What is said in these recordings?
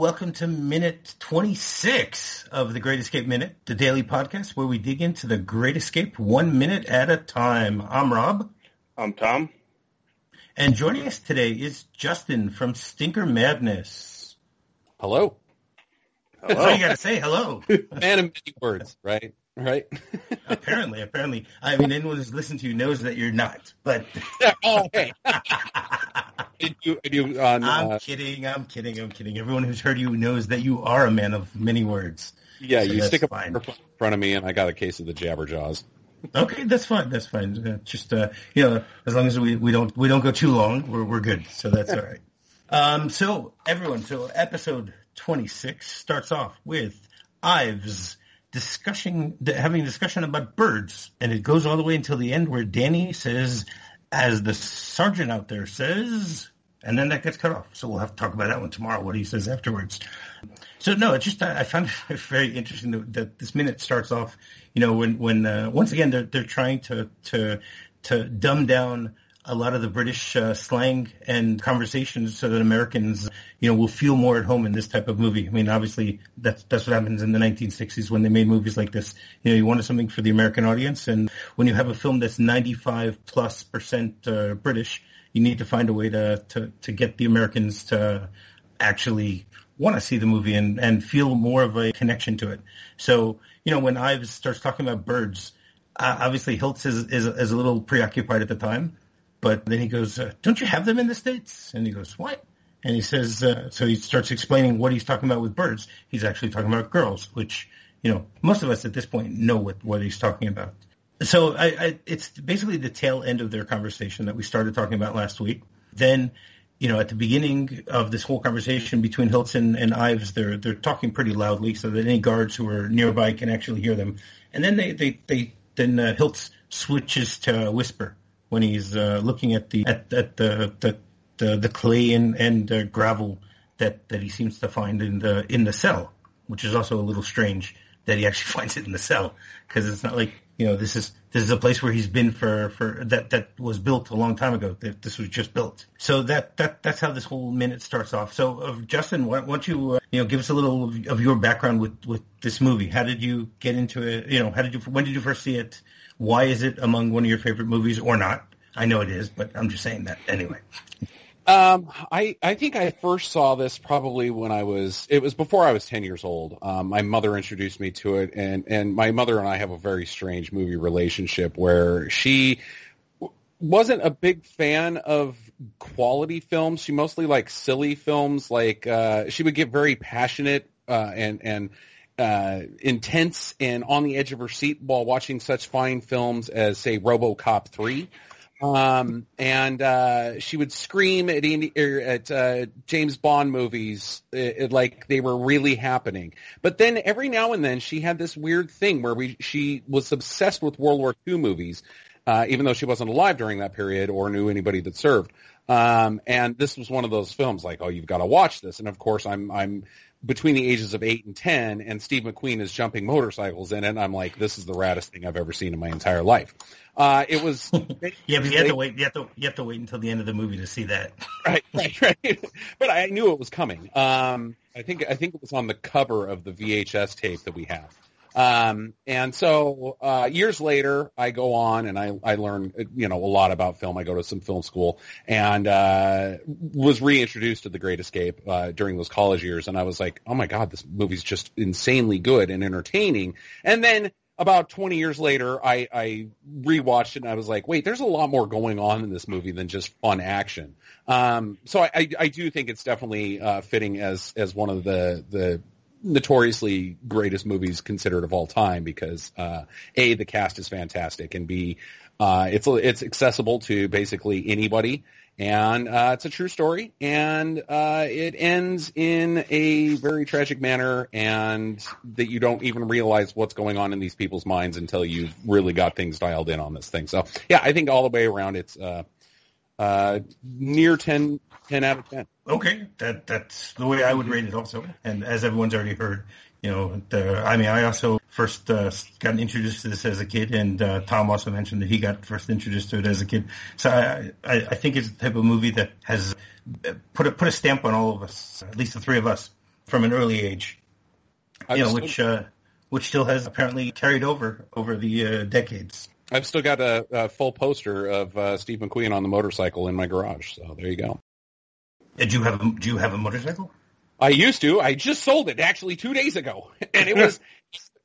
welcome to minute 26 of the Great Escape Minute, the daily podcast where we dig into the Great Escape one minute at a time. I'm Rob. I'm Tom. And joining us today is Justin from Stinker Madness. Hello. That's all you got to say. Hello. Man of many words, right? Right. apparently, apparently. I mean, anyone who's listened to you knows that you're not, but. oh, hey. did you, did you, I'm uh, kidding. I'm kidding. I'm kidding. Everyone who's heard you knows that you are a man of many words. Yeah, so you stick a fine. in front of me, and I got a case of the Jabberjaws. Okay, that's fine. That's fine. Uh, just uh, you know, as long as we, we don't we don't go too long, we're we're good. So that's all right. Um, so everyone, so episode twenty six starts off with Ives discussing having a discussion about birds, and it goes all the way until the end where Danny says, as the sergeant out there says, and then that gets cut off. So we'll have to talk about that one tomorrow. What he says afterwards. So no, it's just I found it very interesting that this minute starts off. You know, when when uh, once again they're they're trying to to to dumb down a lot of the British uh, slang and conversations so that Americans, you know, will feel more at home in this type of movie. I mean, obviously that's, that's what happens in the 1960s when they made movies like this. You know, you wanted something for the American audience. And when you have a film that's 95 plus percent uh, British, you need to find a way to, to, to get the Americans to actually want to see the movie and, and feel more of a connection to it. So, you know, when Ives starts talking about birds, uh, obviously Hilts is, is, is a little preoccupied at the time but then he goes, uh, don't you have them in the States? And he goes, what? And he says, uh, so he starts explaining what he's talking about with birds. He's actually talking about girls, which, you know, most of us at this point know what, what he's talking about. So I, I, it's basically the tail end of their conversation that we started talking about last week. Then, you know, at the beginning of this whole conversation between Hilton and Ives, they're, they're talking pretty loudly so that any guards who are nearby can actually hear them. And then they, they, they then uh, Hilts switches to whisper when he's uh, looking at the at, at the, the, the the clay and and uh, gravel that that he seems to find in the in the cell, which is also a little strange that he actually finds it in the cell because it's not like you know this is this is a place where he's been for for that that was built a long time ago. That this was just built. So that that that's how this whole minute starts off. So uh, Justin, why, why don't you uh, you know give us a little of, of your background with with this movie? How did you get into it? You know, how did you when did you first see it? Why is it among one of your favorite movies or not? I know it is, but I'm just saying that anyway. Um, I, I think I first saw this probably when I was, it was before I was 10 years old. Um, my mother introduced me to it and, and my mother and I have a very strange movie relationship where she wasn't a big fan of quality films. She mostly liked silly films. Like, uh, she would get very passionate, uh, and, and, uh, intense and on the edge of her seat while watching such fine films as, say, RoboCop 3. Um, and uh, she would scream at Andy, er, at uh, James Bond movies it, it, like they were really happening. But then every now and then she had this weird thing where we she was obsessed with World War II movies, uh, even though she wasn't alive during that period or knew anybody that served. Um, and this was one of those films like, oh, you've got to watch this. And of course, I'm I'm between the ages of eight and ten, and Steve McQueen is jumping motorcycles in it. I'm like, this is the raddest thing I've ever seen in my entire life. Uh, it was yeah, but you have to wait. You have to you have to wait until the end of the movie to see that. right, right, right. But I knew it was coming. Um, I think I think it was on the cover of the VHS tape that we have. Um, and so uh, years later, I go on and I, I learn you know a lot about film. I go to some film school and uh, was reintroduced to The Great Escape uh, during those college years, and I was like, oh my god, this movie's just insanely good and entertaining. And then about 20 years later, I, I rewatched it and I was like, wait, there's a lot more going on in this movie than just fun action. Um, so I, I, I, do think it's definitely uh, fitting as as one of the the notoriously greatest movies considered of all time because uh, a the cast is fantastic and b uh, it's it's accessible to basically anybody and uh, it's a true story, and uh, it ends in a very tragic manner, and that you don't even realize what's going on in these people's minds until you've really got things dialed in on this thing. So, yeah, I think all the way around, it's uh, uh near 10, 10 out of ten. Okay, that that's the way I would rate it, also. And as everyone's already heard, you know, the, I mean, I also first uh, got introduced to this as a kid, and uh, Tom also mentioned that he got first introduced to it as a kid. So I, I, I think it's the type of movie that has put a, put a stamp on all of us, at least the three of us, from an early age. You know, which uh, which still has apparently carried over over the uh, decades. I've still got a, a full poster of uh, Steve McQueen on the motorcycle in my garage. So there you go. Did you have a, do you have a motorcycle? I used to. I just sold it actually two days ago, and it was.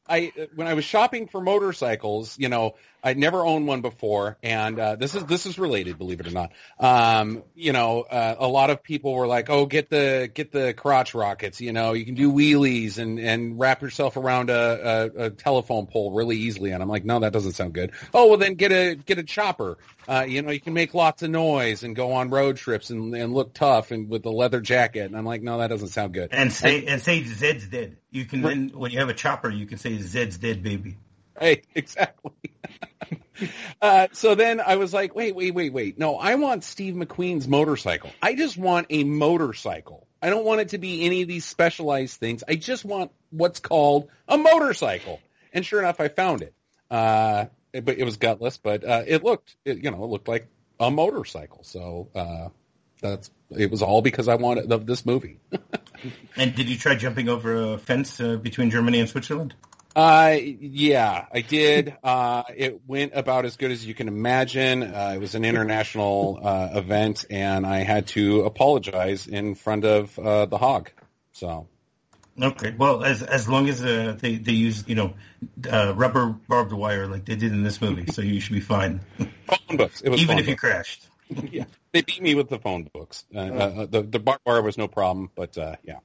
I when I was shopping for motorcycles, you know, I'd never owned one before, and uh, this is this is related, believe it or not. Um, you know, uh, a lot of people were like, "Oh, get the get the crotch rockets." You know, you can do wheelies and and wrap yourself around a, a, a telephone pole really easily. And I'm like, "No, that doesn't sound good." Oh, well, then get a get a chopper. Uh, you know, you can make lots of noise and go on road trips and, and look tough and with a leather jacket. And I'm like, "No, that doesn't sound good." And say and say Zed's dead. You can then when you have a chopper, you can say Zed's dead, baby. Hey, exactly. uh, so then I was like, wait, wait, wait, wait. No, I want Steve McQueen's motorcycle. I just want a motorcycle. I don't want it to be any of these specialized things. I just want what's called a motorcycle. And sure enough, I found it. Uh, but it was gutless, but uh, it looked, it, you know, it looked like a motorcycle. So uh, that's it was all because I wanted of this movie. And did you try jumping over a fence uh, between Germany and Switzerland? Uh, yeah, I did. Uh, it went about as good as you can imagine. Uh, it was an international uh, event, and I had to apologize in front of uh, the hog. So Okay. Well, as as long as uh, they they use you know uh, rubber barbed wire like they did in this movie, so you should be fine, phone books. It was even phone if you crashed. yeah, they beat me with the phone books. Uh, uh, the the bar bar was no problem, but uh, yeah.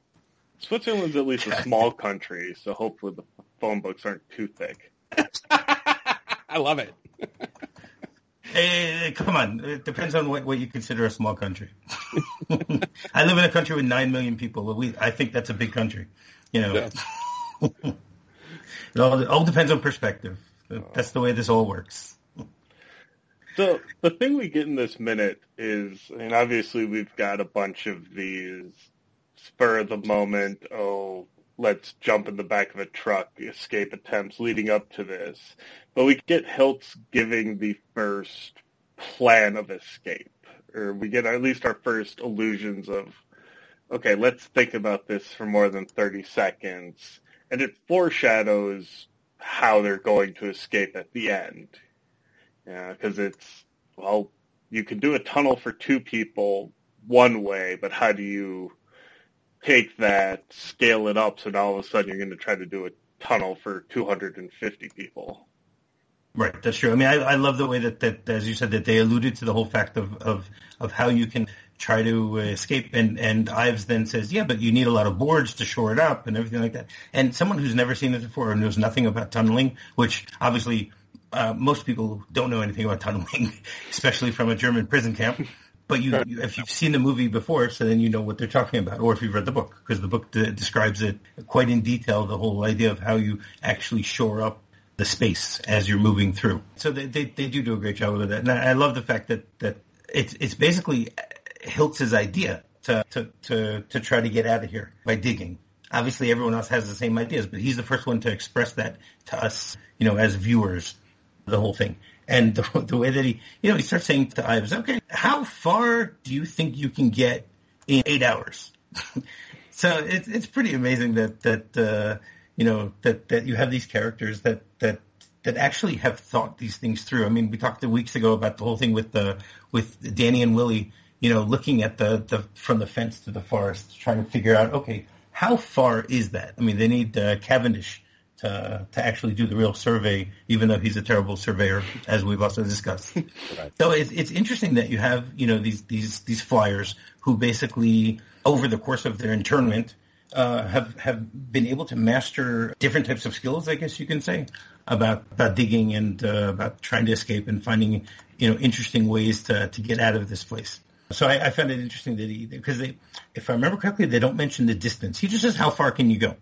Switzerland's at least a small country, so hopefully the phone books aren't too thick. I love it. Hey, come on. It depends on what, what you consider a small country. I live in a country with nine million people. but We, I think that's a big country. You know, Yeah. it all, it all depends on perspective. That's the way this all works. So the thing we get in this minute is, and obviously we've got a bunch of these spur of the moment, oh, let's jump in the back of a truck, the escape attempts leading up to this. But we get Hilts giving the first plan of escape, or we get at least our first illusions of, okay, let's think about this for more than 30 seconds. And it foreshadows how they're going to escape at the end. Yeah, because it's well, you can do a tunnel for two people one way, but how do you take that, scale it up, so now all of a sudden you're going to try to do a tunnel for 250 people? Right, that's true. I mean, I, I love the way that, that, as you said, that they alluded to the whole fact of, of, of how you can try to escape. And, and Ives then says, yeah, but you need a lot of boards to shore it up and everything like that. And someone who's never seen this before and knows nothing about tunneling, which obviously uh, most people don't know anything about tunneling, especially from a German prison camp. But you, you, if you've seen the movie before, so then you know what they're talking about, or if you've read the book, because the book de- describes it quite in detail, the whole idea of how you actually shore up the space as you're moving through. So they, they, they do do a great job with that. And I, I love the fact that, that it's, it's basically Hilts's idea to, to, to, to try to get out of here by digging. Obviously everyone else has the same ideas, but he's the first one to express that to us, you know, as viewers, the whole thing. And the, the way that he, you know, he starts saying to Ives, okay, how far do you think you can get in eight hours? so it's, it's pretty amazing that, that, uh, you know, that, that you have these characters that, that, that actually have thought these things through. I mean, we talked weeks ago about the whole thing with the, with Danny and Willie, you know, looking at the, the, from the fence to the forest, trying to figure out, okay, how far is that? I mean, they need uh, Cavendish to, to actually do the real survey, even though he's a terrible surveyor, as we've also discussed. Right. So it's, it's interesting that you have, you know, these, these, these flyers who basically, over the course of their internment, uh, have, have been able to master different types of skills, I guess you can say, about, about digging and, uh, about trying to escape and finding, you know, interesting ways to, to get out of this place. So I, I found it interesting that he, because they, if I remember correctly, they don't mention the distance. He just says, how far can you go?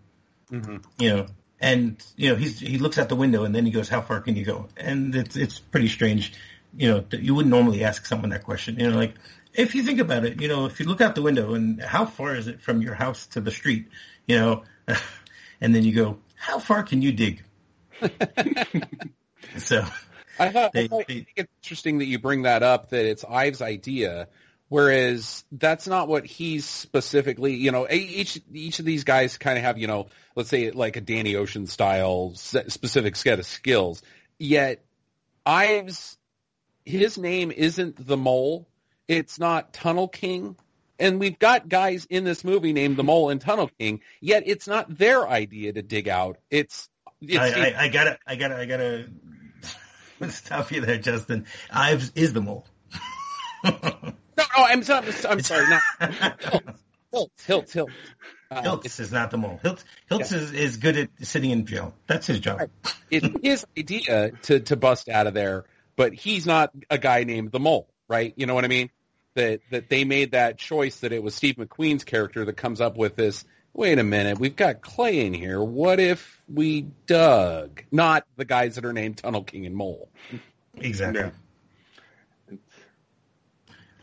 Mm-hmm. You know, and you know he's he looks out the window and then he goes, "How far can you go?" And it's it's pretty strange, you know. That you wouldn't normally ask someone that question. You know, like if you think about it, you know, if you look out the window and how far is it from your house to the street, you know, and then you go, "How far can you dig?" so I thought, They- I thought- they- think it's interesting that you bring that up. That it's Ives' idea, Whereas that's not what he's specifically, you know, each, each of these guys kind of have, you know, let's say like a Danny Ocean style specific set of skills. Yet Ives, his name isn't the mole. It's not Tunnel King. And we've got guys in this movie named the Mole and Tunnel King, yet it's not their idea to dig out. It's, it's I, I, I gotta, I gotta, I gotta stop you there, Justin. Ives is the mole. no, no, I'm, sorry. I'm sorry. Not Hilts, Hilts, Hilts. Uh, Hilts is not the mole. Hilts, Hilts yeah. is, is good at sitting in jail. That's his job. Right. It's his idea to, to bust out of there, but he's not a guy named the mole, right? You know what I mean? that that they made that choice that it was Steve McQueen's character that comes up with this. Wait a minute, we've got Clay in here. What if we dug? Not the guys that are named Tunnel King and Mole. Exactly. Yeah.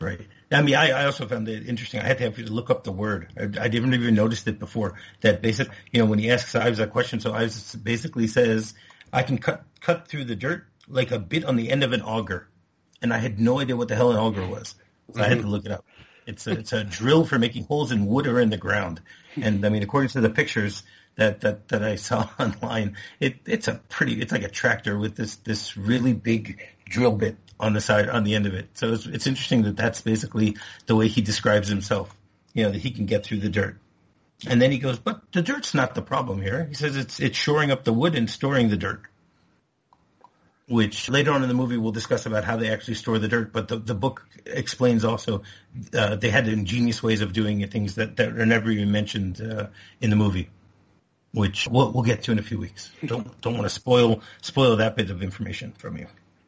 Right. I mean, I, I, also found it interesting. I had to have to look up the word. I, I didn't even notice it before. That basically, you know, when he asks Ives that question, so Ives basically says, "I can cut cut through the dirt like a bit on the end of an auger," and I had no idea what the hell an auger was. So I had to mm-hmm. look it up. It's a, it's a drill for making holes in wood or in the ground. And I mean, according to the pictures that, that, that I saw online, it, it's a pretty, it's like a tractor with this, this really big drill bit on the side, on the end of it. So it's, it's interesting that that's basically the way he describes himself, you know, that he can get through the dirt. And then he goes, but the dirt's not the problem here. He says it's, it's shoring up the wood and storing the dirt which later on in the movie we'll discuss about how they actually store the dirt. But the, the book explains also uh, they had ingenious ways of doing things that, that are never even mentioned uh, in the movie, which we'll, we'll get to in a few weeks. Don't don't want to spoil spoil that bit of information from you.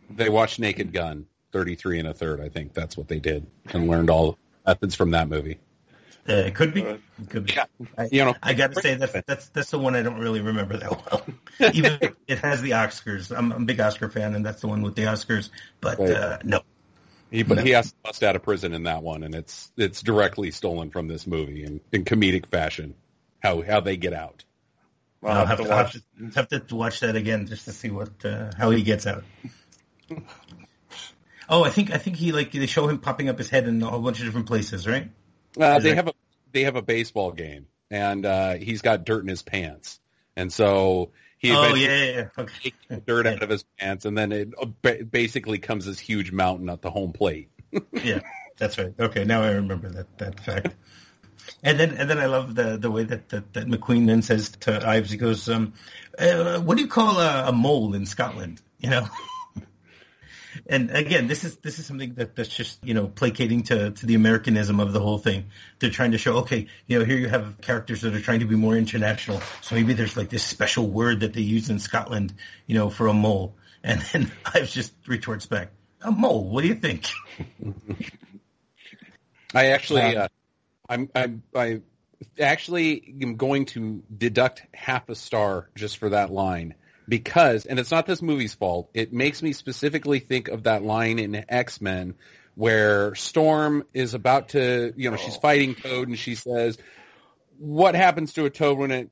They watched Naked Gun, 33 and a third. I think that's what they did and learned all methods from that movie. Uh, it could be. It could be. Yeah. I, you know, I got to say that that's that's the one I don't really remember that well. Even it has the Oscars. I'm, I'm, a big Oscar fan, and that's the one with the Oscars. But right. uh, no. He, but no. he has to bust out of prison in that one, and it's it's directly stolen from this movie in, in comedic fashion. How how they get out. Well, I'll have, to, watch. Have to, have to watch that again just to see what uh, how he gets out. Oh, I think I think he like they show him popping up his head in a whole bunch of different places, right? Uh, they have a they have a baseball game, and uh, he's got dirt in his pants, and so he oh yeah, yeah, yeah. Okay. dirt out of his pants, and then it basically comes this huge mountain at the home plate. yeah, that's right. Okay, now I remember that that fact. And then, and then I love the the way that, that, that McQueen then says to Ives, he goes, um, uh, "What do you call a, a mole in Scotland?" You know. and again, this is this is something that that's just you know placating to to the Americanism of the whole thing. They're trying to show, okay, you know, here you have characters that are trying to be more international, so maybe there's like this special word that they use in Scotland, you know, for a mole. And then Ives just retorts back, a mole. What do you think? I actually, uh, I'm I'm I actually am going to deduct half a star just for that line because, and it's not this movie's fault, it makes me specifically think of that line in X Men where Storm is about to, you know, oh. she's fighting Toad and she says, what happens to a toad when it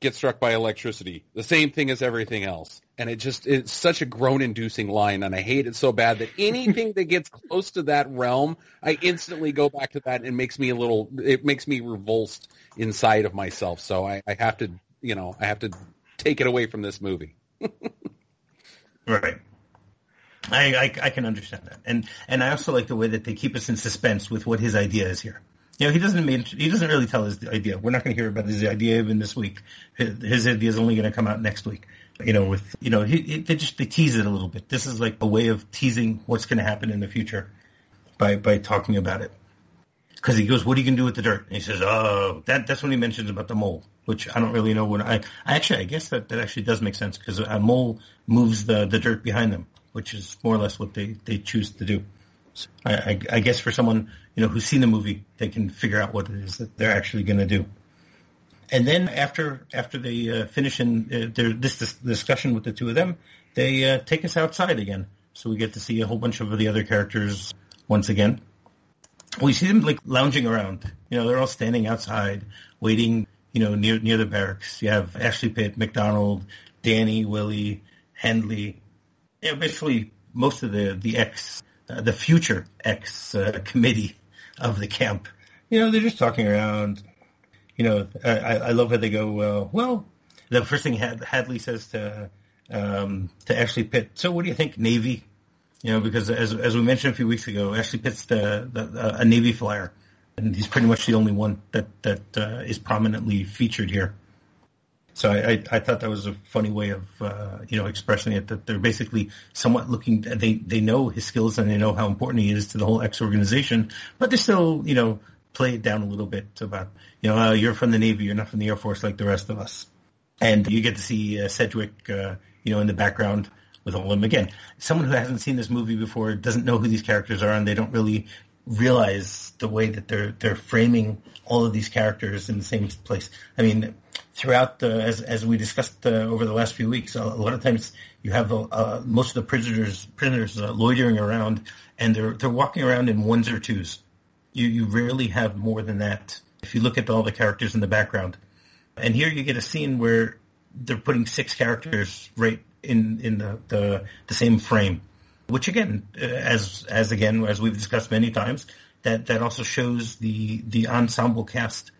gets struck by electricity? The same thing as everything else. And it just, it's such a groan-inducing line, and I hate it so bad that anything that gets close to that realm, I instantly go back to that and it makes me a little, it makes me revulsed inside of myself. So I, I have to, you know, I have to take it away from this movie. right. I, I, I can understand that, and and I also like the way that they keep us in suspense with what his idea is here. You know, he doesn't mean, he doesn't really tell his idea. We're not going to hear about his idea even this week. His, his idea is only going to come out next week. You know, with you know, he, he, they just they tease it a little bit. This is like a way of teasing what's going to happen in the future by by talking about it because he goes, "What are you gonna do with the dirt?" And he says, "Oh, that that's when he mentions about the mole, which I don't really know what I. I actually, I guess that that actually does make sense because a mole moves the the dirt behind them, which is more or less what they they choose to do. So I, I, I guess for someone you know who's seen the movie, they can figure out what it is that they're actually gonna do. And then after after they uh, finish in uh, their, this, this discussion with the two of them, they uh, take us outside again, so we get to see a whole bunch of the other characters once again we see them like lounging around. You know, they're all standing outside, waiting. You know, near near the barracks. You have Ashley Pitt, McDonald, Danny, Willie, Hendley. Yeah, basically most of the the ex, uh, the future ex uh, committee of the camp. You know, they're just talking around. You know, I, I love how they go. Uh, well, the first thing Had, Hendley says to um, to Ashley Pitt. So, what do you think, Navy? You know, because as as we mentioned a few weeks ago, Ashley Pitt's the, the a Navy flyer, and he's pretty much the only one that that uh, is prominently featured here. So I, I, I, thought that was a funny way of uh, you know expressing it that they're basically somewhat looking they they know his skills and they know how important he is to the whole X organization, but they still you know play it down a little bit about you know uh, you're from the Navy, you're not from the Air Force like the rest of us, and you get to see uh, Sedgwick uh, you know in the background with all of them again. Someone who hasn't seen this movie before doesn't know who these characters are, and they don't really realize the way that they're they're framing all of these characters in the same place. I mean, throughout the as as we discussed uh, over the last few weeks, a, lot of times you have uh, most of the prisoners prisoners uh, loitering around, and they're they're walking around in ones or twos. You you rarely have more than that. If you look at all the characters in the background, and here you get a scene where they're putting six characters right in in the the, the same frame which again, uh, as as again as we've discussed many times, that that also shows the the ensemble cast.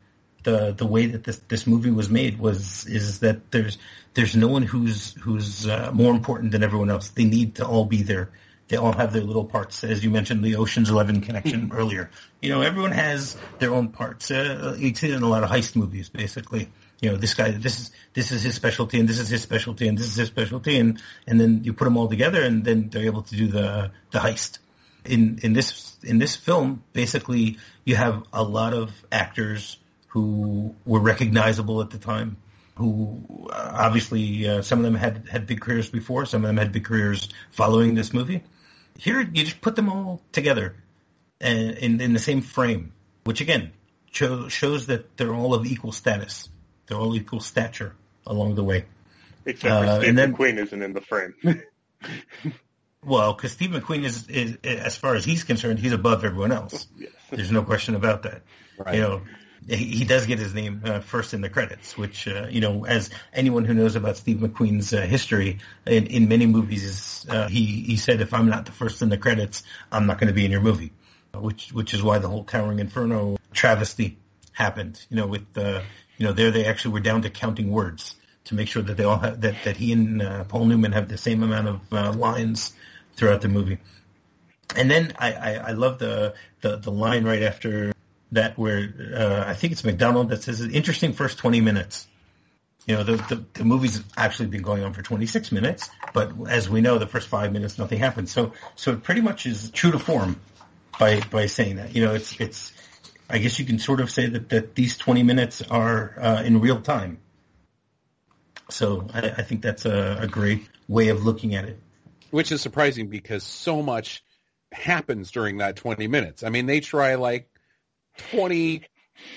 The the way that this this movie was made was is that there's there's no one who's who's uh, more important than everyone else. They need to all be there. They all have their little parts, as you mentioned, the Ocean's Eleven connection earlier. You know, everyone has their own parts. Uh, you see it in a lot of heist movies, basically you know, this guy, this is this is his specialty, and this is his specialty, and this is his specialty, and and then you put them all together, and then they're able to do the the heist. In in this in this film, basically, you have a lot of actors who were recognizable at the time. Who uh, obviously uh, some of them had had big careers before, some of them had big careers following this movie. Here, you just put them all together, and in in the same frame, which again shows that they're all of equal status they're all equal stature along the way. Except for uh, Steve then, McQueen isn't in the frame. well, because Steve McQueen is, is, as far as he's concerned, he's above everyone else. Yes. There's no question about that. Right. You know, he, he does get his name uh, first in the credits, which uh, you know, as anyone who knows about Steve McQueen's uh, history in, in many movies, uh, he he said, if I'm not the first in the credits, I'm not going to be in your movie. Which which is why the whole Towering Inferno travesty happened. You know, with uh, you know, there they actually were down to counting words to make sure that they all have that that he and uh, Paul Newman have the same amount of uh, lines throughout the movie. And then I, I, I love the, the the line right after that where uh, I think it's McDonald that says interesting first twenty minutes. You know, the, the, the movie's actually been going on for 26 minutes, but as we know, the first five minutes, nothing happens. So, so it pretty much is true to form by, by saying that. You know, it's, it's, I guess you can sort of say that, that these 20 minutes are uh, in real time. So I, I think that's a, a, great way of looking at it. Which is surprising because so much happens during that 20 minutes. I mean, they try like 20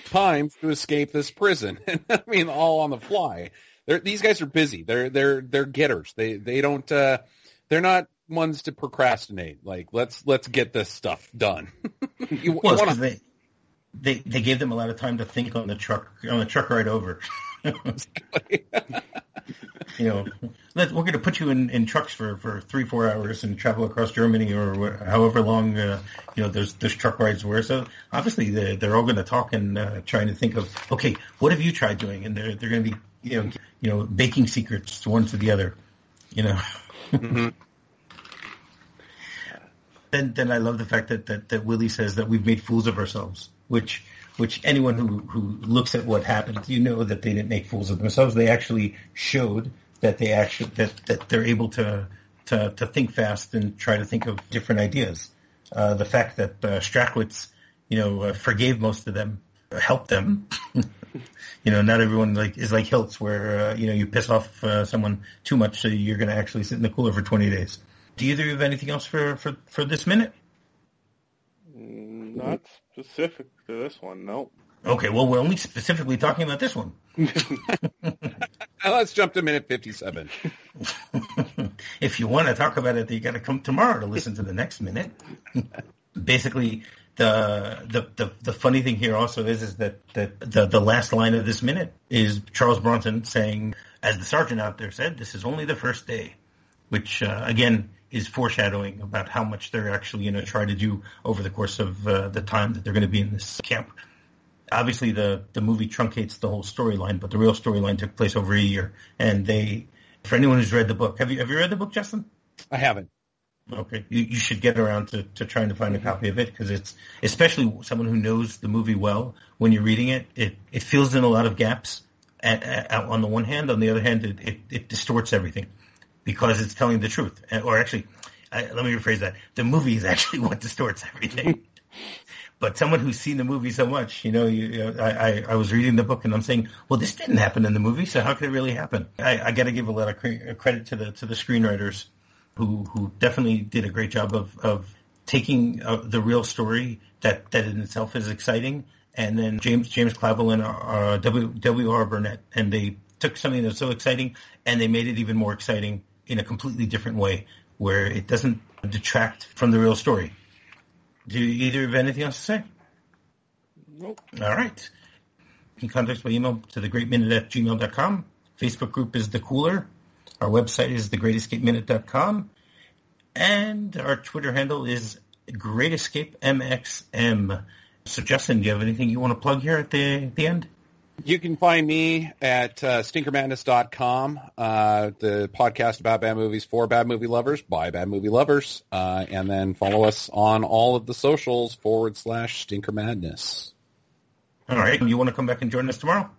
times to escape this prison. I mean, all on the fly. They're, these guys are busy. They're they're they're getters. They they don't. Uh, they're not ones to procrastinate. Like let's let's get this stuff done. you, well, you wanna, they they they gave them a lot of time to think on the truck on the truck ride over. you know, let, we're going to put you in, in trucks for, for three four hours and travel across Germany or however long uh, you know those those truck rides were. So obviously they're, they're all going to talk and uh, trying to think of okay, what have you tried doing? And they're they're going to be you know you know baking secrets to one to the other. You know. Mm-hmm. then then I love the fact that, that that Willie says that we've made fools of ourselves which which anyone who, who looks at what happened, you know that they didn't make fools of themselves. They actually showed that they actually that, that they're able to, to to think fast and try to think of different ideas. Uh, the fact that uh, Strachwitz, you know, uh, forgave most of them, helped them. you know, not everyone like is like Hilts, where uh, you know you piss off uh, someone too much, so you're going to actually sit in the cooler for 20 days. Do either of you have anything else for for for this minute? Not specific to this one, no. Okay, well, we're only specifically talking about this one. Let's jump to minute 57. if you want to talk about it, you got to come tomorrow to listen to the next minute. Basically, the, the the the funny thing here also is is that that the the last line of this minute is Charles Bronson saying, as the sergeant out there said, "This is only the first day," which uh, again is foreshadowing about how much they're actually going to try to do over the course of uh, the time that they're going to be in this camp. Obviously, the the movie truncates the whole storyline, but the real storyline took place over a year. And they, for anyone who's read the book, have you have you read the book, Justin? I haven't. Okay, you, you should get around to, to trying to find a copy of it because it's especially someone who knows the movie well. When you're reading it, it, it fills in a lot of gaps. At, at, on the one hand, on the other hand, it, it, it distorts everything because it's telling the truth. Or actually, I, let me rephrase that: the movie is actually what distorts everything. but someone who's seen the movie so much, you know, you, you know I, I, I, was reading the book and I'm saying, well, this didn't happen in the movie, so how could it really happen? I, I got to give a lot of credit to the to the screenwriters who who definitely did a great job of of taking uh, the real story that that in itself is exciting, and then James James and uh, W W R Burnett, and they took something that's so exciting and they made it even more exciting in a completely different way, where it doesn't detract from the real story. Do either have anything else to say? Nope. All right. You can contact us by email to thegreatminute at gmail.com. Facebook group is The Cooler. Our website is thegreatescapeminute.com. And our Twitter handle is greatescapemxm. So, Justin, do you have anything you want to plug here at the, the end? You can find me at uh, stinkermadness.com, uh, the podcast about bad movies for bad movie lovers by bad movie lovers. Uh, and then follow us on all of the socials forward slash stinker madness. All right. And you want to come back and join us tomorrow?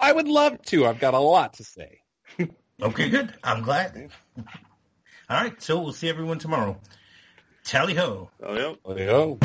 I would love to. I've got a lot to say. Okay, good. I'm glad. All right, so we'll see everyone tomorrow. Tally ho. Tally ho. Tally ho.